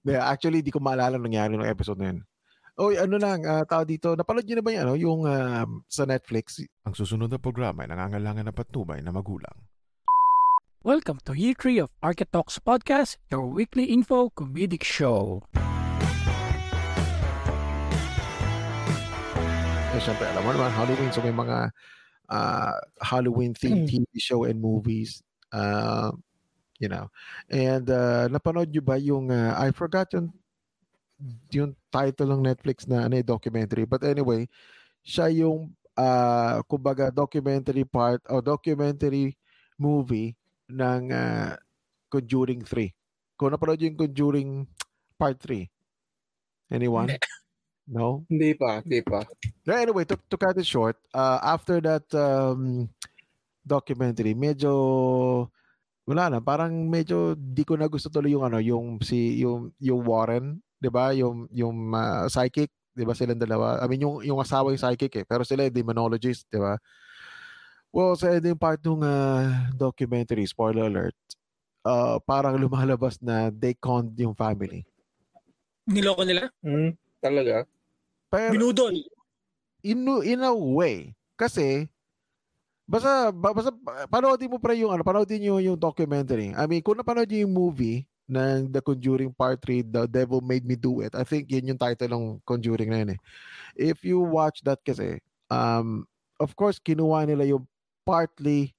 Yeah, actually, di ko maalala nangyari ng episode na yun. Oy, ano lang, uh, tao dito, napanood niyo na ba yan, ano, yung uh, sa Netflix? Ang susunod na programa ay nangangailangan ng patnubay na magulang. Welcome to Year 3 of Architects Podcast, your weekly info comedic show. Eh, syempre, alam mo naman, Halloween, so may mga uh, Halloween-themed TV show and movies. Uh, you know. And uh, napanood nyo ba yung, uh, I forgot yung, yung title ng Netflix na ano, documentary. But anyway, siya yung, uh, kumbaga, documentary part o documentary movie ng uh, Conjuring 3. Kung napanood yung Conjuring Part 3. Anyone? No? Hindi pa, hindi pa. Anyway, to, to cut it short, uh, after that um, documentary, medyo wala na, parang medyo di ko na gusto tuloy yung ano, yung si yung yung Warren, 'di ba? Yung yung uh, psychic, 'di ba silang dalawa? I mean yung yung asawa yung psychic eh, pero sila demonologist, 'di ba? Well, sa ending part ng uh, documentary, spoiler alert, uh, parang lumalabas na they conned yung family. Niloko nila? Hmm, talaga? Pero, Binudol. In, in a way. Kasi, basta, basta panoodin mo pre yung, ano, panoodin nyo yung documentary. I mean, kung napanood yung movie ng The Conjuring Part 3, The Devil Made Me Do It, I think yun yung title ng Conjuring na yun eh. If you watch that kasi, um, of course, kinuha nila yung partly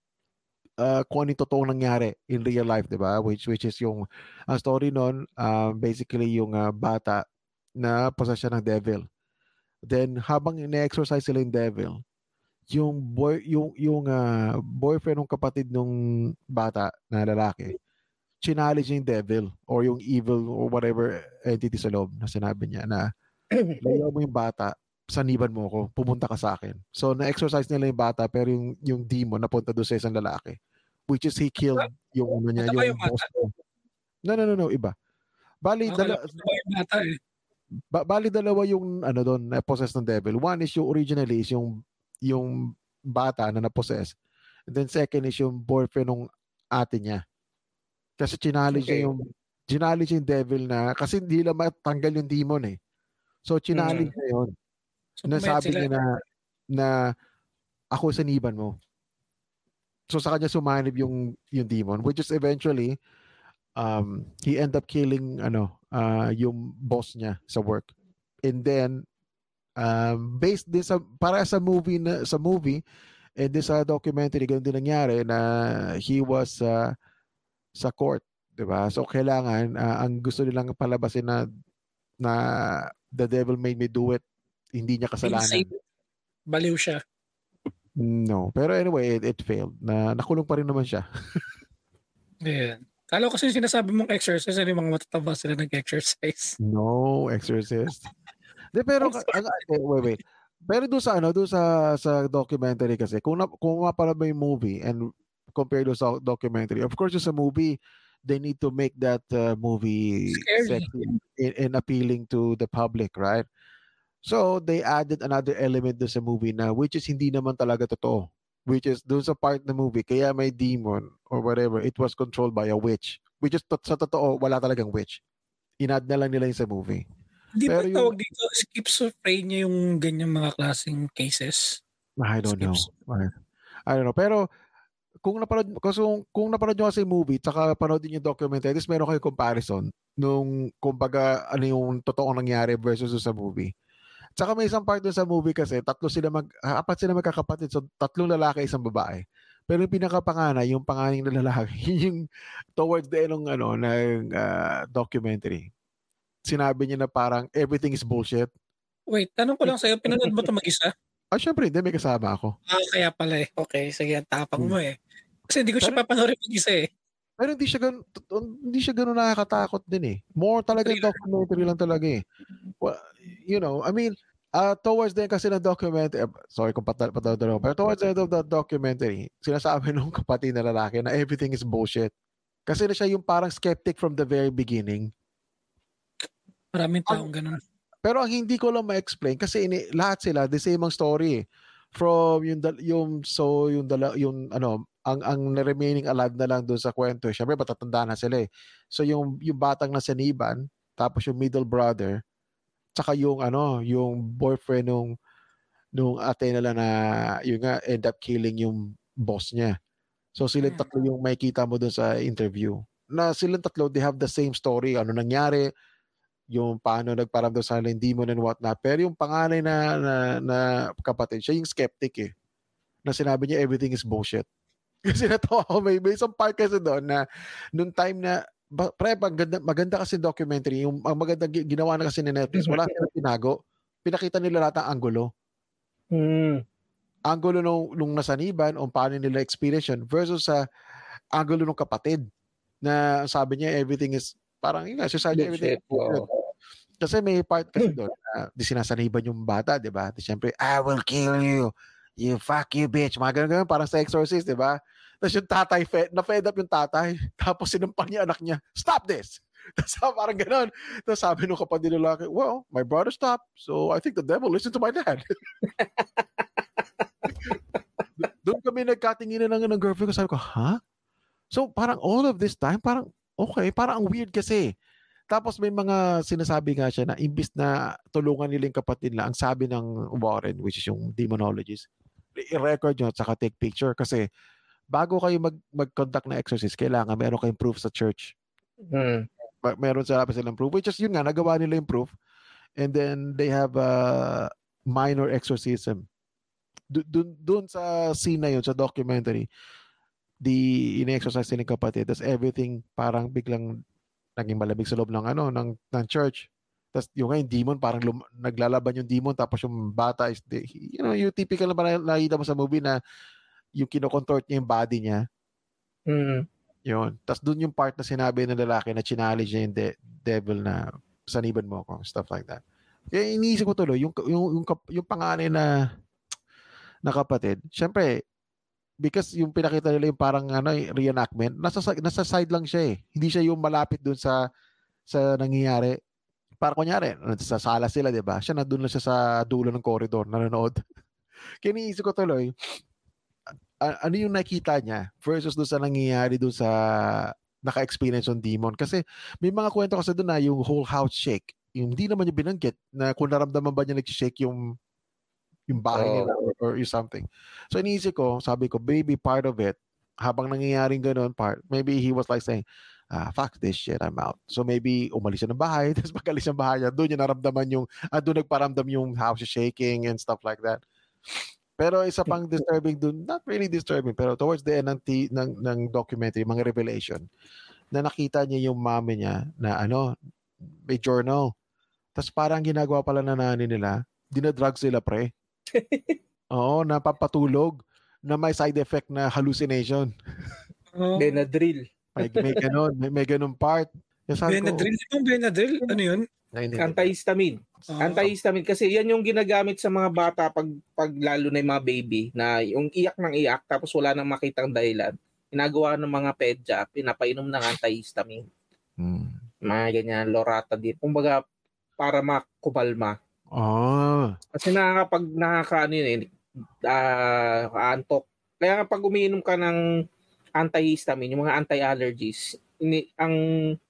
uh, kung ano totoong nangyari in real life, di ba? Which, which is yung ang story nun, um, basically yung uh, bata na possession ng devil. Then habang ine-exercise sila yung devil, yung boy yung yung uh, boyfriend ng kapatid nung bata na lalaki, challenge yung devil or yung evil or whatever entity sa loob na sinabi niya na layo mo yung bata, saniban mo ako, pumunta ka sa akin. So na-exercise nila yung bata pero yung yung demon napunta doon sa isang lalaki which is he killed yung ano niya, yung, yung boss ko. No, no, no, no, iba. Bali, dala, yung bata eh ba- bali dalawa yung ano doon na possess ng devil. One is yung originally is yung yung bata na na-possess. And then second is yung boyfriend ng ate niya. Kasi challenge okay. yung challenge yung devil na kasi hindi lang matanggal yung demon eh. So challenge mm. niya yun. So, Nasabi niya na na ako sa niban mo. So sa kanya sumanib yung yung demon which is eventually um he end up killing ano uh, yung boss niya sa work. And then um, based din sa para sa movie na sa movie and this sa documentary ganun din nangyari na he was uh, sa court, 'di ba? So kailangan uh, ang gusto nilang palabasin na na the devil made me do it, hindi niya kasalanan. Baliw siya. No, pero anyway, it, it failed. Na nakulong pa rin naman siya. yeah. Kala ko kasi sinasabi mong exercise, ano yung mga matataba sila nag-exercise? No, exercise. De, pero, ang, wait, wait. Pero doon sa, ano, doon sa, sa documentary kasi, kung, na, kung mapanood mo yung movie and compare doon sa documentary, of course, sa movie, they need to make that uh, movie sexy and, and appealing to the public, right? So, they added another element doon sa movie na which is hindi naman talaga totoo which is doon sa part ng movie, kaya may demon or whatever, it was controlled by a witch. Which is, sa totoo, wala talagang witch. Inad na lang nila yung sa movie. Hindi ba yung, tawag dito, schizophrenia yung ganyang mga klaseng cases? I don't know. I don't know. Pero, kung napanood, kasi kung, kung napanood nyo kasi movie, tsaka panood yung documentary, at meron kayo comparison nung, kumbaga, ano yung totoong nangyari versus sa movie. Tsaka may isang part doon sa movie kasi, tatlo sila mag, ah, apat sila magkakapatid. So, tatlong lalaki, isang babae. Pero yung pinakapanganay, yung panganing na lalaki, yung towards the end ng, ano, ng uh, documentary, sinabi niya na parang everything is bullshit. Wait, tanong ko lang sa'yo, pinanood mo ito mag-isa? Ah, syempre, hindi. May kasama ako. Ah, kaya pala eh. Okay, sige, tapang hmm. mo eh. Kasi hindi ko siya papanoorin mag-isa eh. Pero hindi siya ganun, hindi siya ganun nakakatakot din eh. More talaga documentary lang talaga eh. Well, you know, I mean, uh, towards the end kasi ng documentary, eh, sorry kung patal patal pero towards the end of the documentary, sinasabi nung kapatid na lalaki na everything is bullshit. Kasi na siya yung parang skeptic from the very beginning. Maraming taong ganun. Pero ang hindi ko lang ma-explain kasi ini, lahat sila the same ang story. Eh. From yung yung so yung dala, yung ano ang ang remaining alive na lang doon sa kwento, syempre matatanda na sila eh. So yung yung batang na saniban, tapos yung middle brother, tsaka yung ano, yung boyfriend nung nung ate nila na yun nga end up killing yung boss niya. So silang Hmm. tatlo yung makikita mo dun sa interview. Na silang tatlo, they have the same story. Ano nangyari, yung paano nagparamdam sa kanila yung demon and whatnot. Pero yung panganay na, na, na kapatid, siya yung skeptic eh. Na sinabi niya everything is bullshit. Kasi natawa ko, may, may isang part kasi doon na nung time na pre, maganda, maganda kasi documentary. Yung ang maganda gi- ginawa na kasi ni Netflix, wala silang tinago. Pinakita nila lahat ang angulo. Hmm. Angulo nung, nung nasaniban o paano nila experience yun versus sa angulo ng kapatid na sabi niya everything is parang yun nga, society everything. Bullshit. Oo. Kasi may part kasi doon na di sinasaniban yung bata, di ba? Di syempre, I will kill you. You fuck you, bitch. Mga ganun, ganun, parang sa exorcist, di ba? Tapos yung tatay, fed, na-fed up yung tatay. Tapos sinampal niya anak niya, stop this! Tapos parang ganun. Tapos sabi nung kapatid ng lalaki, well, my brother stopped. So I think the devil listened to my dad. Do- Doon kami nagkatinginan ng, ng girlfriend ko. Sabi ko, ha? So parang all of this time, parang okay, parang ang weird kasi. Tapos may mga sinasabi nga siya na imbis na tulungan nila yung kapatid nila, ang sabi ng Warren, which is yung demonologist, i-record nyo at saka take picture kasi bago kayo mag, mag-conduct na exorcist, kailangan meron kayong proof sa church. Hmm. Ma- Meron sila pa silang proof, which is yun nga, nagawa nila yung proof. And then they have a minor exorcism. Du- Dun, dun sa scene na yun, sa documentary, di in-exercise nila kapatid. Tapos everything parang biglang naging malamig sa loob ng ano ng ng church. Tapos yung nga, yung demon parang lum- naglalaban yung demon tapos yung bata is the, you know yung typical na parang nakita mo sa movie na yung kinocontort niya yung body niya Hmm. yun. Tapos dun yung part na sinabi ng lalaki na challenge niya yung de- devil na saniban mo ako, stuff like that. Kaya iniisip ko tuloy, yung, yung, yung, yung panganay na na kapatid, syempre, because yung pinakita nila yung parang ano, eh, reenactment, nasa, nasa side lang siya eh. Hindi siya yung malapit dun sa sa nangyayari. Para kunyari, sa sala sila, di ba? Siya nandun lang siya sa dulo ng corridor, nanonood. Kaya iniisip ko tuloy, ano yung nakita niya versus doon sa nangyayari doon sa naka-experience ng demon. Kasi may mga kwento kasi doon na yung whole house shake. Yung hindi naman niya binanggit na kung naramdaman ba niya nag-shake yung yung bahay Oo. nila or, or something. So iniisip ko, sabi ko, baby, part of it, habang nangyayaring ganun part, maybe he was like saying, ah, fuck this shit, I'm out. So maybe umalis siya ng bahay, tapos pag-alis ng bahay niya, doon niya naramdaman yung, ah, doon nagparamdam yung house shaking and stuff like that. Pero isa pang disturbing doon, not really disturbing, pero towards the end ng, t- ng, ng documentary, mga revelation, na nakita niya yung mami niya na ano, may journal. Tapos parang ginagawa pala na nani nila, dinadrugs sila pre. Oo, napapatulog na may side effect na hallucination. Oh, Benadryl. May, may ganun, may, may ganun part. Sabi ko, Benadryl. Yung Benadryl, ano yun? Antihistamine. Ah. Antihistamine kasi yan yung ginagamit sa mga bata pag pag lalo na yung mga baby na yung iyak ng iyak tapos wala nang makitang dahilan. Ginagawa ng mga pedya, pinapainom ng antihistamine. Hmm. Mga ganyan, lorata din. Kumbaga para makubalma. Ah. Kasi nakakapag nakakaano yun eh, ah, antok. Kaya kapag umiinom ka ng antihistamine, yung mga anti-allergies, ini, ang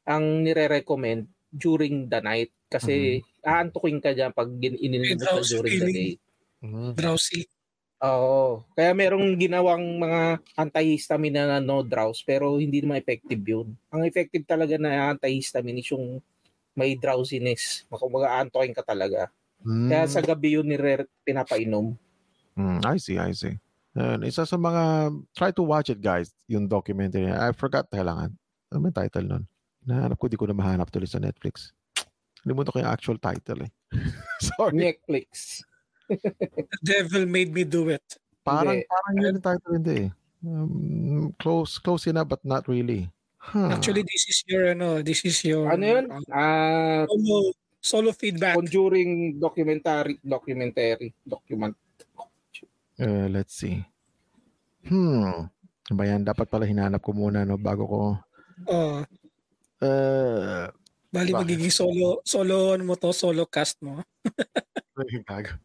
ang nire-recommend during the night kasi aantukin ka dyan pag ininom mo during the day. Hmm. Drowsy. Oo. Kaya merong ginawang mga antihistamine na no drowse pero hindi naman effective yun. Ang effective talaga na antihistamine is yung may drowsiness. Kumbaga aantukin ka talaga. Hmm. Kaya sa gabi yun nire pinapainom. Hmm, I see, I see. Yan, isa sa mga, try to watch it guys, yung documentary. I forgot, kailangan. Ano may title nun? Nahanap ko, di ko na mahanap tuloy sa Netflix. Limutan ko yung actual title eh. Sorry. Netflix. The devil made me do it. Parang, Hindi. parang yun yung title, hindi eh. Um, close, close enough but not really. Huh. Actually, this is your, ano, this is your... Ano yun? um, Ah, solo, solo feedback. Conjuring documentary, documentary, document. Uh, let's see. Hmm. Ba yan? Dapat pala hinanap ko muna no, bago ko... Oh, Uh, bali Bakit? magiging solo, solo, ano mo to, solo cast mo. gago.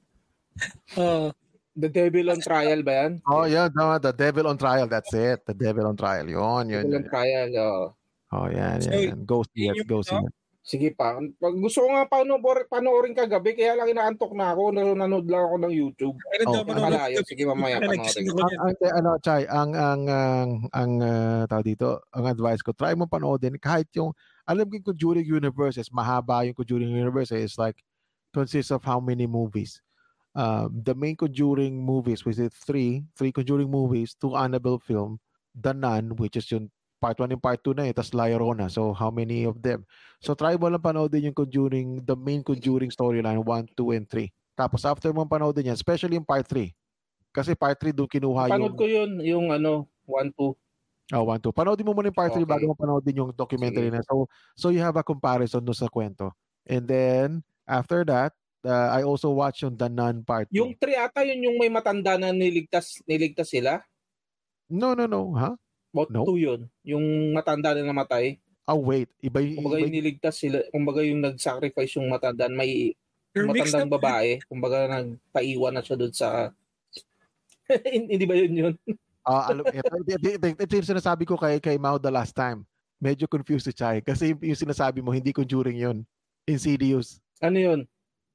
Oh, The Devil on Trial ba yan? oh, yeah. No, the Devil on Trial. That's it. The Devil on Trial. Yun, yun. Devil yun. on Trial, oh. Oh, yan, So, yan. yan. Go see yun it. Go see it. Sige pa. Pag gusto ko nga panoorin, panoorin kagabi, kaya lang inaantok na ako, nanonood lang ako ng YouTube. Oh, Malayo. Sige, mamaya panoorin. ang, ang, ano, Chay, ang, ang, ang, ang, uh, tawag dito, ang advice ko, try mo panoodin kahit yung, alam ko yung Conjuring Universe is mahaba yung Conjuring Universe is like, consists of how many movies. Um, the main Conjuring movies, which is three, three Conjuring movies, two Annabelle film, The Nun, which is yung part 1 and part 2 na eh, tas La Llorona. So, how many of them? So, try mo lang panoodin yung Conjuring, the main Conjuring storyline, 1, 2, and 3. Tapos, after mo panoodin yan, especially yung part 3, kasi part 3 doon kinuha yung... Panood ko yun, yung ano, 1-2. Oh, one, two. Panoodin mo muna yung part 3 Okay. bago mo panoodin yung documentary Sige. na. So, so you have a comparison doon sa kwento. And then, after that, uh, I also watched yung The Nun part 2. Yung 3 ata, yun yung may matanda na niligtas, niligtas sila. No, no, no. Ha? O No. 2 yun. Yung matanda na namatay. Oh, wait. Iba, y- Kumbaga yung niligtas sila. Kumbaga yung nag-sacrifice yung matanda. May You're matandang babae. Kumbaga nagpaiwan na siya doon sa... Hindi ba yun yun? Ah, alam, ito, ito, ito, ito, ito yung sinasabi ko kay, kay Mao the last time. Medyo confused si Chai. Kasi yung, yung sinasabi mo, hindi conjuring yun. Insidious. Ano yun?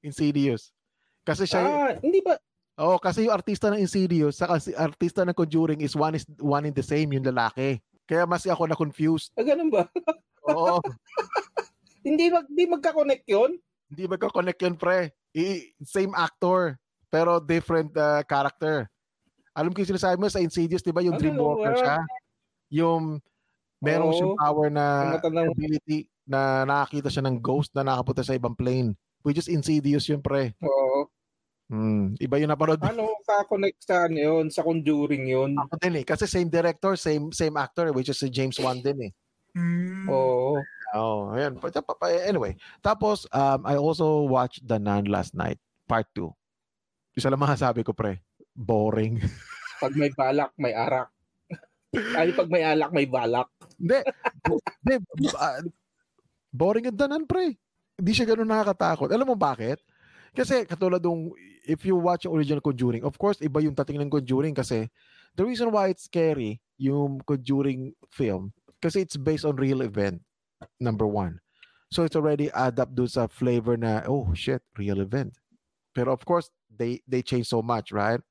Insidious. Kasi siya, Ah, hindi ba? Oh, kasi yung artista ng Insidious, si artista ng Conjuring is one is one in the same, yung lalaki. Kaya mas ako na confused. Ah, ganun ba? Oo. hindi mag, hindi magka-connect yun? Hindi magka-connect yun, pre. I- same actor, pero different uh, character. Alam ko yung sinasabi mo sa Insidious, di ba? Yung Ano, Dreamwalker ah? siya. Yung meron Oo. siyang power na ability na nakakita siya ng ghost na nakapunta sa ibang plane. Which is Insidious yun, pre. Oo. Hmm. Iba yung napanood. Ano ka-connect sa ano yun? Sa Conjuring yun? Ako din eh. Kasi same director, same same actor, which is si James Wan din eh. Mm. Oo. Oh, ayan. Uh, pa- pa- Anyway, tapos um, I also watched The Nun last night, part 2. Isa lang masasabi ko, pre. Boring. Pag may balak, may arak. Ay, pag may alak, may balak. Hindi. Hindi. ah, boring The Nun, pre. Hindi siya ganun nakakatakot. Alam mo bakit? Kasi katulad nung if you watch yung original Conjuring, of course, iba yung tating ng Conjuring kasi the reason why it's scary, yung Conjuring film, kasi it's based on real event, number one. So it's already up dun sa flavor na, oh shit, real event. Pero of course, they they change so much, right?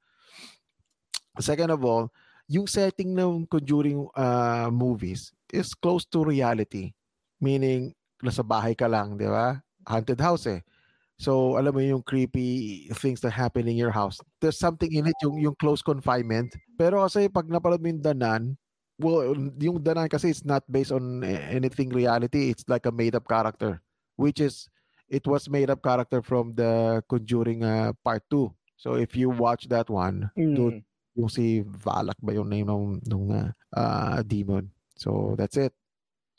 Second of all, yung setting ng Conjuring uh, movies is close to reality. Meaning, nasa bahay ka lang, di ba? Haunted house eh. So, alam mo yung creepy things that happen in your house. There's something in it, yung, yung close confinement. Pero kasi pag napanood mo yung Danan, well, yung Danan kasi it's not based on anything reality. It's like a made-up character. Which is, it was made-up character from the Conjuring uh, Part 2. So, if you watch that one. Mm. yung si Valak ba yung name nung, nung uh, uh, demon. So, that's it.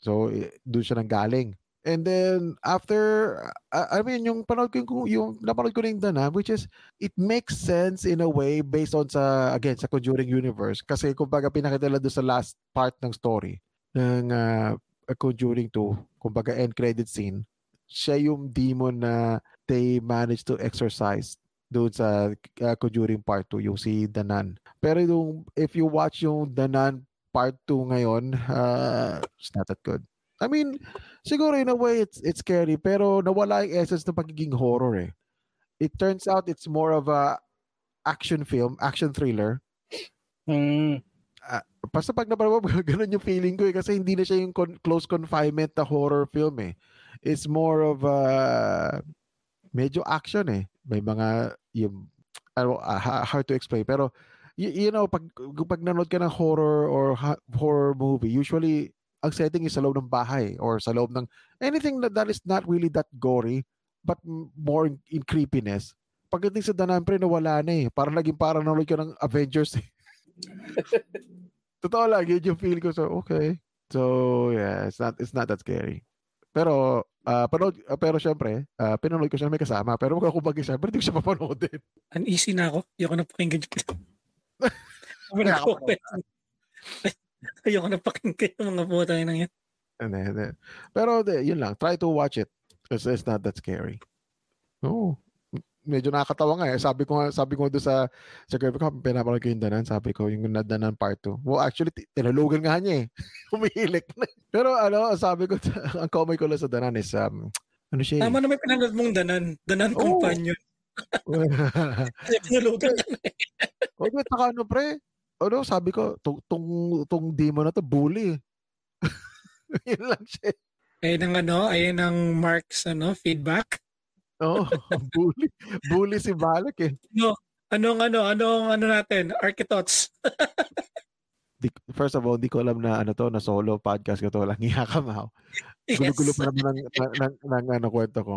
So, eh, doon siya nang galing. And then, after, uh, I mean, yung panood ko yung, yung napanood ko rin Dana, which is, it makes sense in a way based on sa, again, sa Conjuring Universe. Kasi, kumbaga, pinakita nila doon sa last part ng story ng uh, Conjuring 2, kumbaga, end credit scene, siya yung demon na they managed to exorcise doon sa uh, Conjuring Part 2, yung si Danan. Pero yung, if you watch yung Danan Part 2 ngayon, uh, it's not that good. I mean, siguro in a way, it's, it's scary, pero nawala yung essence ng pagiging horror eh. It turns out it's more of a action film, action thriller. Mm. Basta pag napanood mo, ganun yung feeling ko eh, kasi hindi na siya yung con- close confinement na horror film eh. It's more of a medyo action eh. May mga yung ano, ha- hard to explain pero y- you know pag pag nanood ka ng horror or ha- horror movie usually ang setting is sa loob ng bahay or sa loob ng anything that, that is not really that gory but more in, in creepiness pagdating sa Danan pre nawala na eh parang naging parang nanood ka ng Avengers eh. Totoo lang, yun yung feel ko. So, okay. So, yeah, it's not, it's not that scary. Pero, ah panood, ah, pero syempre, uh, pinanood ko siya may kasama. Pero kung ako bagay siya, pero hindi ko siya papanoodin. Uneasy na ako. Yung Ako Kaya ako Ayoko na pakinggan yung mga puta na yan. Then, then- pero, de, yun lang. Try to watch it. Because it's not that scary. Oh. medyo nakakatawa nga eh. Sabi ko nga, sabi ko doon sa sa girlfriend ko, pinapanood ko yung Danan, sabi ko yung Danan part 2. Well, actually, ti- tinulugan nga niya eh. Umihilik na. Pero ano, sabi ko, ang comment ko lang sa Danan is, um, ano siya eh? Tama na may pinanood mong danan. Danan Oo. companion. Kasi pinulugan ka na eh. O, di, taka ano pre? Ano, sabi ko, tong, tong, tong demon na to, bully. Yun lang siya. Ayun ang ano, ayun ang Mark's ano, feedback. Oo, bully. Bully si Balak eh. Anong ano, anong ano natin, Architots. Di, first of all, di ko alam na ano to, na solo podcast ko to. Lang iyakamao. Yes. Gulo-gulo pa naman ng, ng, ng, ng ano, kwento ko.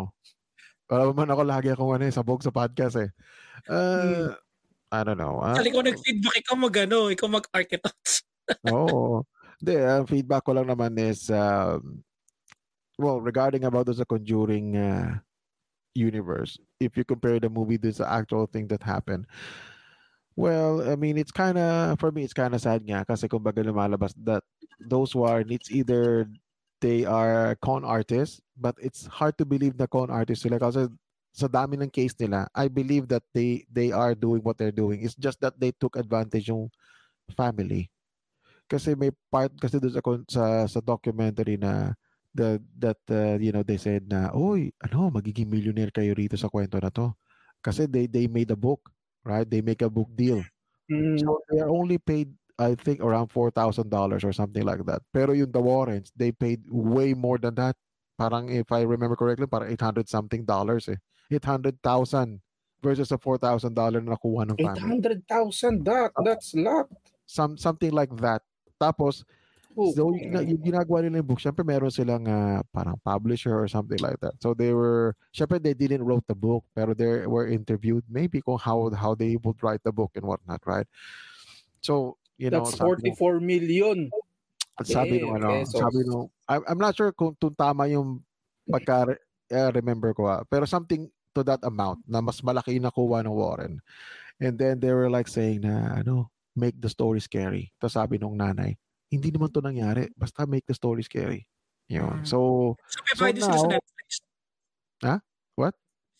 Alam man ako lagi akong ano, eh, sabog sa podcast eh. Uh, I don't know. ah. Actually, ikaw nag-feedback, ikaw mag ano, ikaw mag-Architots. Oo. Hindi, ang feedback ko lang naman is, um, well, regarding about the Conjuring uh, universe, if you compare the movie to the actual thing that happened, well, I mean, it's kind of, for me, it's kind of sad nga kasi kumbaga lumalabas that those who are, it's either they are con artists, but it's hard to believe na con artists sila kasi sa dami ng case nila, I believe that they they are doing what they're doing. It's just that they took advantage yung family. Kasi may part kasi doon sa sa sa documentary na the that uh, you know they said na oy ano magiging millionaire kayo rito sa kwento na to. Kasi they they made a book right? They make a book deal. Mm, so they are only paid I think around $4,000 or something like that. Pero yung the Warrens they paid way more than that. Parang if I remember correctly parang 800 something dollars eh 800,000 versus a $4,000 na nakuha ng family 800,000, that, that's a lot. some something like that tapos Oh, So, yung, yung ginagawa nila yung book, syempre meron silang ah, parang publisher or something like that. So, they were, syempre they didn't wrote the book, pero they were interviewed maybe kung how how they would write the book and whatnot, right? So, you know, that's nung- 44 million. sabi nung ano, pesos. sabi nung, I'm, I'm not sure kung, kung tama yung pagka uh, remember ko ah, pero something to that amount na mas malaki yung nakuha ng Warren. And then they were like saying na ano, make the story scary. Tapos sabi nung nanay, hindi naman to nangyari, basta make the story scary. Yun. Mm. So, So may So bayad sila sa now- Netflix. Ha? What?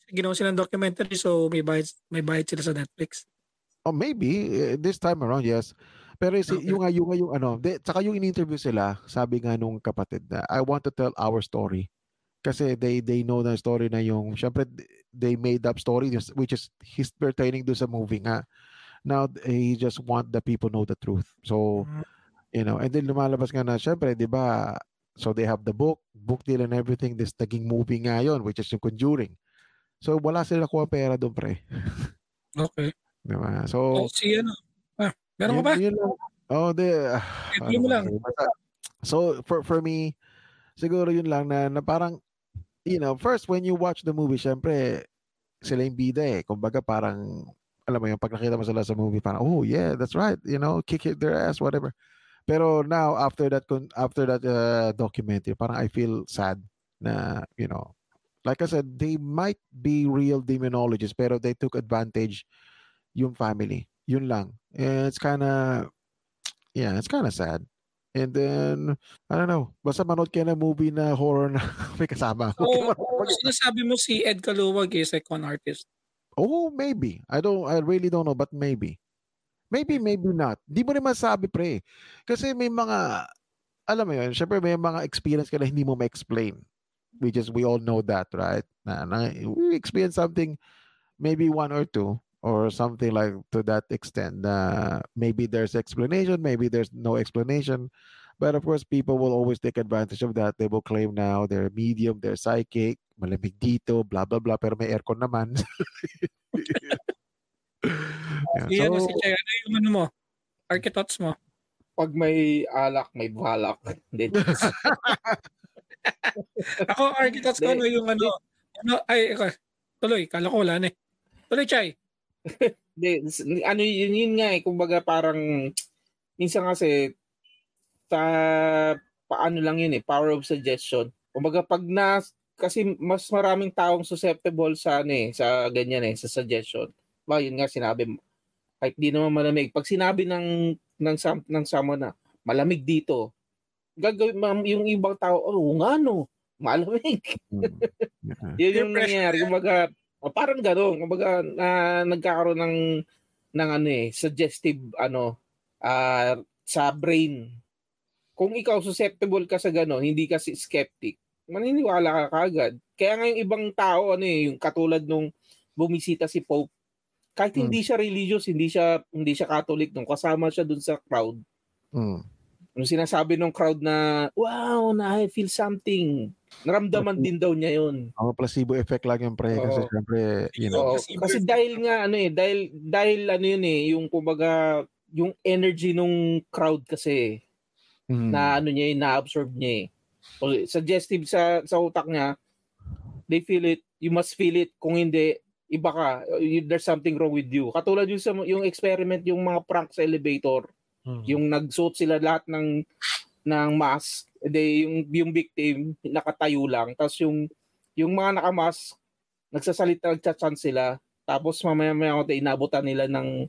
Ginawa silang documentary so may bayad, may bayad sila sa Netflix. oh maybe eh, this time around, yes. Pero si, Okay. yung nga yung, yung ano, de, tsaka yung in-interview sila, sabi nga nung kapatid na, I want to tell our story. Kasi they they know the story na yung, syempre, they made up story which is he's pertaining do sa movie nga. Now, he just want the people know the truth. So, Mm. you know, and then lumalabas nga na, syempre, di ba, so they have the book, book deal and everything, this naging movie nga yun, which is yung Conjuring. So, wala sila nakuha pera doon, pre. Okay. Di ba? So, Oh, si ano. Ah, meron ka ba? yun, yun. Oh, de, ah, Ituloy mo ano lang. basta- So, for for me, siguro yun lang na, na parang, you know, first, when you watch the movie, syempre, sila yung bida eh. Kumbaga, parang, alam mo yung pag nakita mo sila sa movie, parang, oh, yeah, that's right. You know, kick it their ass, whatever. Pero now, after that, after that uh, documentary, parang I feel sad na, you know, like I said, they might be real demonologists, pero they took advantage yung family. Yun lang. And it's kind of, yeah, it's kind of sad. And then, I don't know, basta manood kayo ng movie na horror na may kasama. Oo, oh, sinasabi mo si Ed Kaluwag eh, is a con artist. Oh, maybe. I don't, I really don't know, but maybe. Maybe, maybe not. Di mo rin masabi, pre. Kasi may mga, alam mo yun, syempre may mga experience ka na hindi mo ma-explain. We just, we all know that, right? Na, na we experience something, maybe one or two, or something like to that extent na maybe there's explanation, maybe there's no explanation. But of course, people will always take advantage of that. They will claim now they're medium, they're psychic, malamig dito, blah, blah, blah, pero may aircon naman. Yeah, Si, ano, so- si Chay, ano yung ano mo? Architots mo? Pag may alak, may balak. Ako, architects ko, ano yung ano, ano, ay, ikaw, tuloy, kala ko wala na eh. Tuloy, Chay. Hindi, s- ano yun, yun nga eh, kumbaga parang minsan kasi sa paano lang yun eh, power of suggestion. Kumbaga pag na kasi mas maraming taong susceptible sa ano eh, sa ganyan eh, sa suggestion. Ba, yun nga sinabi mo. Kahit di naman malamig. Pag sinabi ng ng sam, ng someone na malamig dito, gagawin ma'am, yung ibang tao, oh nga no, malamig. Mm. Yeah. Yun yung nangyayari. Kumbaga, O, parang gano'n. Kumbaga, na, nagkakaroon ng, ng ano eh, suggestive, ano, ah, sa brain. Kung ikaw susceptible ka sa gano'n, hindi ka si skeptic, maniniwala ka kagad. Kaya nga yung ibang tao, ano eh, yung katulad nung bumisita si Pope, kahit Hmm. hindi siya religious, hindi siya hindi siya Catholic nung kasama siya dun sa crowd. Mm. Yung sinasabi ng crowd na, wow, na I feel something. Naramdaman din daw niya yun. Ang placebo effect lang yung pre kasi Oo. syempre, you know. Placebo kasi dahil nga ano eh, dahil dahil ano yun eh, yung kumbaga yung energy nung crowd kasi Mm. na ano niya, eh, na-absorb niya eh. So, suggestive sa sa utak niya, they feel it, you must feel it. Kung hindi, iba ka, you- there's something wrong with you. Katulad yung, sa, yung experiment, yung mga prank sa elevator, Mm. yung nagsuot sila lahat ng ng mask, de yung yung victim nakatayo lang, tapos yung yung mga nakamask nagsasalita nagchat sila, tapos mamaya maya konti inabutan nila ng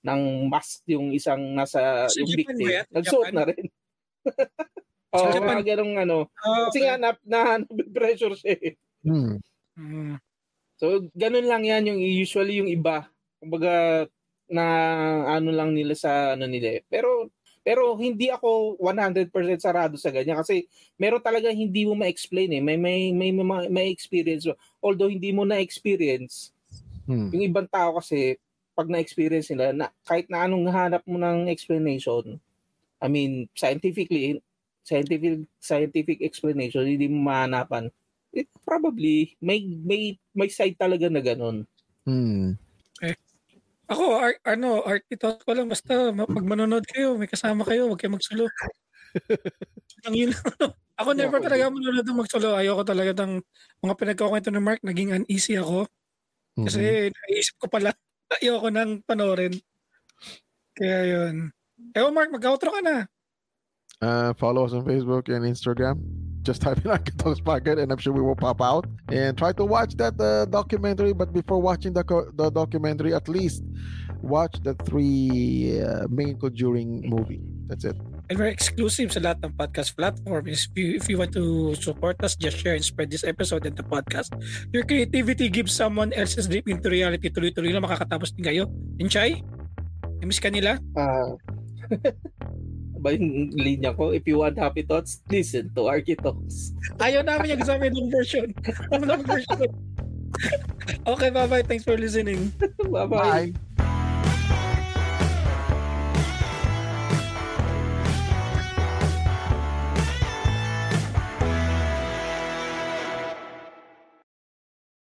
ng mask yung isang nasa Sa yung Japan victim. yan? Nagsuot Japan? na rin. Oh, Sa Japan? mga ganong ano. Ah, Kasi nga na, na, pressure siya. eh. Mm. Mm. So ganun lang yan yung usually yung iba. Kumbaga na ano lang nila sa ano nila. eh. Pero pero hindi ako 100% sarado sa ganyan kasi meron talaga hindi mo ma-explain eh. May may may may, may experience. Although hindi mo na-experience, Mm. yung ibang tao kasi pag na-experience nila na kahit na anong hanap mo ng explanation, I mean, scientifically scientific scientific explanation hindi mo mahanapan. It probably may may may side talaga na ganun. Mm. Ako, ar- ano, architect ko lang, basta pag manonood kayo, may kasama kayo, huwag kayo magsulo. Ang yun lang. Ako never Ako talaga manonood ng magsulo. Ayoko talaga ng mga pinagkakwento ni Mark, naging uneasy ako. Kasi naisip ko pala, ayoko nang panoorin. Kaya yun. Ewan Mark, mag-outro ka na. Uh, follow us on Facebook and Instagram. Just type in Architects Pocket, and I'm sure we will pop out. And try to watch that uh, documentary. But before watching the co- the documentary, at least watch the three uh, main Conjuring movie. That's it. And we're exclusive sa lahat ng podcast platforms. If you, if you want to support us, just share and spread this episode and the podcast. Your creativity gives someone else's dream into reality. Tuloy-tuloy na makakatapos din kayo. And Chay, miss ka nila? Ah ba yung linya ko? If you want happy thoughts, listen to Architalks. Ayaw namin yung sabi ng version. Ang long version. okay, bye-bye. Thanks for listening. Bye-bye. Bye.